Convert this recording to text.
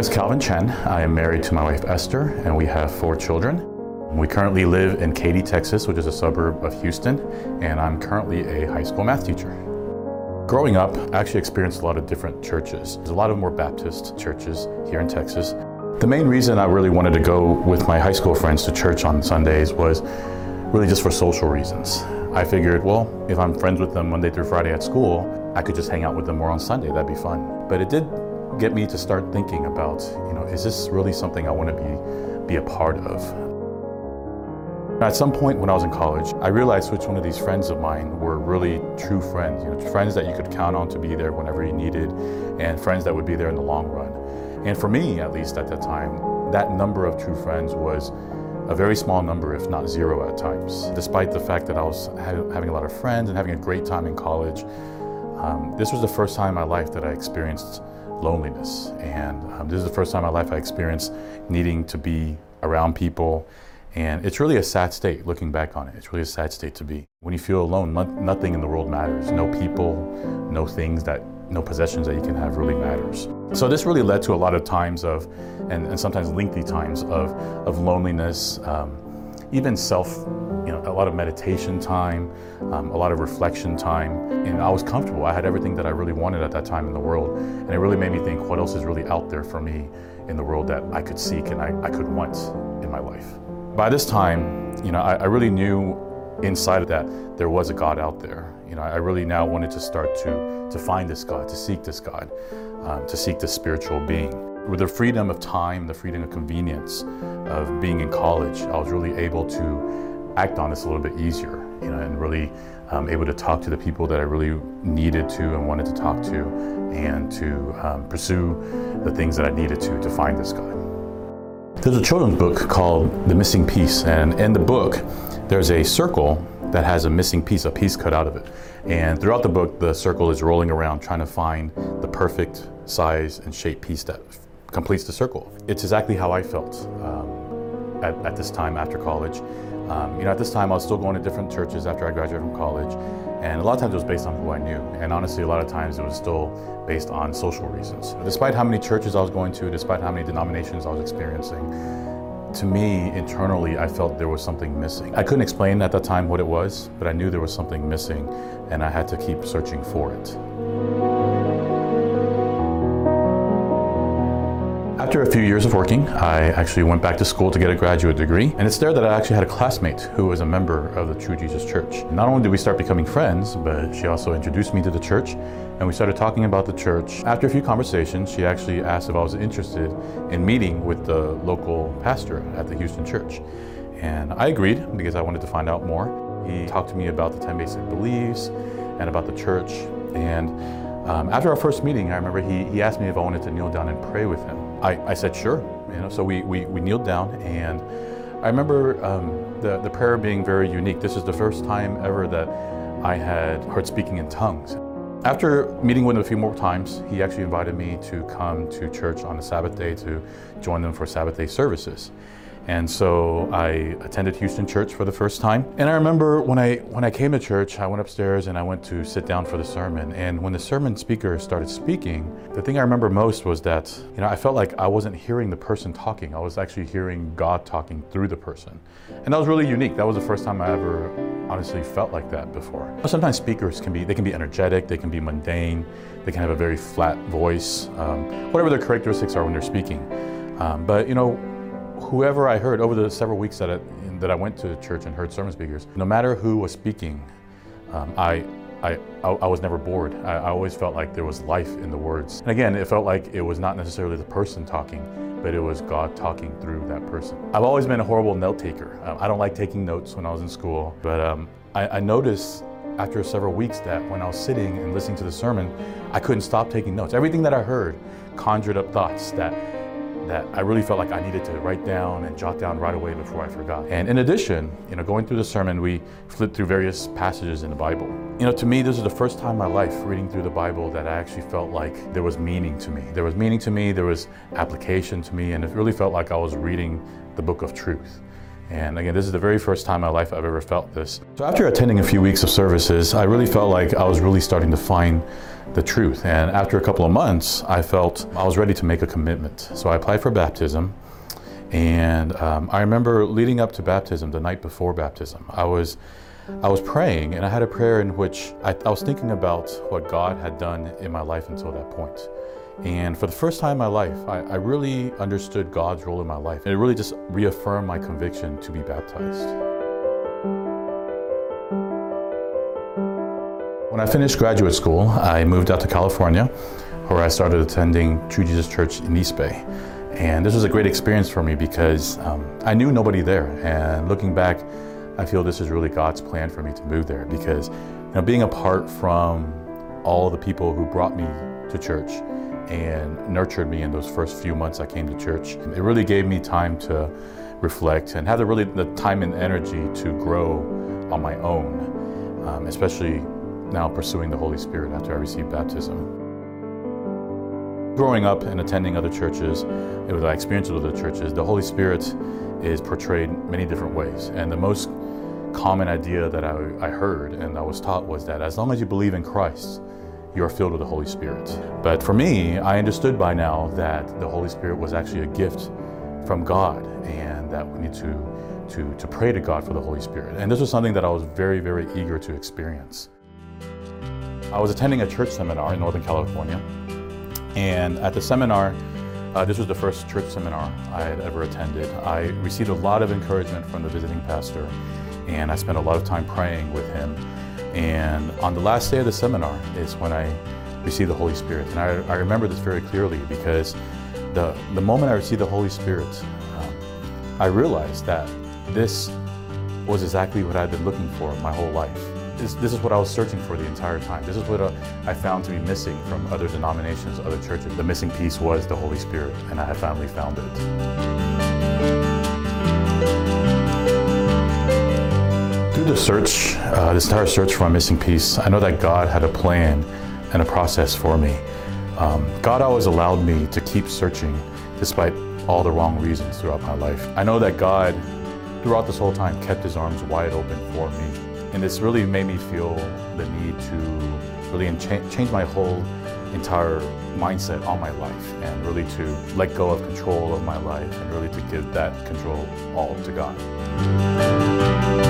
is Calvin Chen. I am married to my wife Esther, and we have four children. We currently live in Katy, Texas, which is a suburb of Houston, and I'm currently a high school math teacher. Growing up, I actually experienced a lot of different churches. There's a lot of more Baptist churches here in Texas. The main reason I really wanted to go with my high school friends to church on Sundays was really just for social reasons. I figured, well, if I'm friends with them Monday through Friday at school, I could just hang out with them more on Sunday. That'd be fun. But it did get me to start thinking about, you know, is this really something I want to be be a part of? At some point when I was in college, I realized which one of these friends of mine were really true friends, you know, friends that you could count on to be there whenever you needed, and friends that would be there in the long run. And for me, at least at that time, that number of true friends was a very small number, if not zero at times. Despite the fact that I was having a lot of friends and having a great time in college, um, this was the first time in my life that I experienced loneliness. And um, this is the first time in my life I experienced needing to be around people and it's really a sad state looking back on it. It's really a sad state to be. When you feel alone, nothing in the world matters. No people, no things that, no possessions that you can have really matters. So this really led to a lot of times of, and, and sometimes lengthy times of, of loneliness, um, even self, you know, a lot of meditation time, um, a lot of reflection time. And I was comfortable. I had everything that I really wanted at that time in the world. And it really made me think, what else is really out there for me in the world that I could seek and I, I could want in my life? By this time, you know, I, I really knew inside of that there was a God out there. You know, I really now wanted to start to to find this God, to seek this God, um, to seek this spiritual being. With the freedom of time, the freedom of convenience of being in college, I was really able to act on this a little bit easier, you know, and really um, able to talk to the people that I really needed to and wanted to talk to, and to um, pursue the things that I needed to to find this guy. There's a children's book called The Missing Piece, and in the book, there's a circle that has a missing piece, a piece cut out of it. And throughout the book, the circle is rolling around trying to find the perfect size and shape piece that completes the circle. It's exactly how I felt um, at, at, this time after college. Um, you know, at this time, I was still going to different churches after I graduated from college, and a lot of times it was based on who I knew. And honestly, a lot of times it was still based on social reasons. Despite how many churches I was going to, despite how many denominations I was experiencing, to me, internally, I felt there was something missing. I couldn't explain at the time what it was, but I knew there was something missing, and I had to keep searching for it. After a few years of working, I actually went back to school to get a graduate degree, and it's there that I actually had a classmate who was a member of the True Jesus Church. Not only did we start becoming friends, but she also introduced me to the church, and we started talking about the church. After a few conversations, she actually asked if I was interested in meeting with the local pastor at the Houston church. And I agreed because I wanted to find out more. He talked to me about the 10 basic beliefs and about the church. And um, after our first meeting, I remember he, he asked me if I wanted to kneel down and pray with him. I, I said, sure. You know, so we, we, we kneeled down and I remember um, the, the prayer being very unique. This is the first time ever that I had heard speaking in tongues. After meeting with him a few more times, he actually invited me to come to church on a Sabbath day to join them for Sabbath day services. And so I attended Houston Church for the first time. And I remember when I when I came to church, I went upstairs and I went to sit down for the sermon. And when the sermon speaker started speaking, the thing I remember most was that, you know, I felt like I wasn't hearing the person talking. I was actually hearing God talking through the person. And that was really unique. That was the first time I ever honestly felt like that before. Sometimes speakers can be they can be energetic, they can be mundane, they can have a very flat voice, um, whatever their characteristics are when they're speaking. Um, but you know, whoever I heard over the several weeks that I, that I went to church and heard sermon speakers, no matter who was speaking, um, I, I, I was never bored. I, I, always felt like there was life in the words. And again, it felt like it was not necessarily the person talking, but it was God talking through that person. I've always been a horrible note taker. I don't like taking notes when I was in school, but um, I, I noticed after several weeks that when I was sitting and listening to the sermon, I couldn't stop taking notes. Everything that I heard conjured up thoughts that that I really felt like I needed to write down and jot down right away before I forgot. And in addition, you know, going through the sermon, we flipped through various passages in the Bible. You know, to me, this is the first time in my life reading through the Bible that I actually felt like there was meaning to me. There was meaning to me, there was application to me, and it really felt like I was reading the book of truth. And again, this is the very first time in my life I've ever felt this. So after attending a few weeks of services, I really felt like I was really starting to find the truth. And after a couple of months, I felt I was ready to make a commitment. So I applied for baptism. And um, I remember leading up to baptism, the night before baptism, I was, I was praying, and I had a prayer in which I, I was thinking about what God had done in my life until that point. And for the first time in my life, I, I really understood God's role in my life. And it really just reaffirmed my conviction to be baptized. When I finished graduate school, I moved out to California, where I started attending True Jesus Church in East Bay. And this was a great experience for me because um, I knew nobody there. And looking back, I feel this is really God's plan for me to move there because you know, being apart from all the people who brought me to church and nurtured me in those first few months I came to church, it really gave me time to reflect and had the really the time and energy to grow on my own, um, especially now pursuing the Holy Spirit after I received baptism. Growing up and attending other churches, it was I experienced with other churches, the Holy Spirit is portrayed many different ways. And the most common idea that I, I heard and I was taught was that as long as you believe in Christ, you are filled with the Holy Spirit. But for me, I understood by now that the Holy Spirit was actually a gift from God and that we need to, to, to pray to God for the Holy Spirit. And this was something that I was very, very eager to experience. I was attending a church seminar in Northern California, and at the seminar, uh, this was the first church seminar I had ever attended. I received a lot of encouragement from the visiting pastor, and I spent a lot of time praying with him. And on the last day of the seminar is when I received the Holy Spirit. And I, I remember this very clearly because the, the moment I received the Holy Spirit, um, I realized that this was exactly what I'd been looking for my whole life this, this, is what I was searching for the entire time. This is what uh, I found to be missing from other denominations, other churches. The missing piece was the Holy Spirit, and I had finally found it. Through the search, uh, this entire search for my missing piece, I know that God had a plan and a process for me. Um, God always allowed me to keep searching despite all the wrong reasons throughout my life. I know that God, throughout this whole time, kept his arms wide open for me. And this really made me feel the need to really change my whole entire mindset on my life and really to let go of control of my life and really to give that control all to God.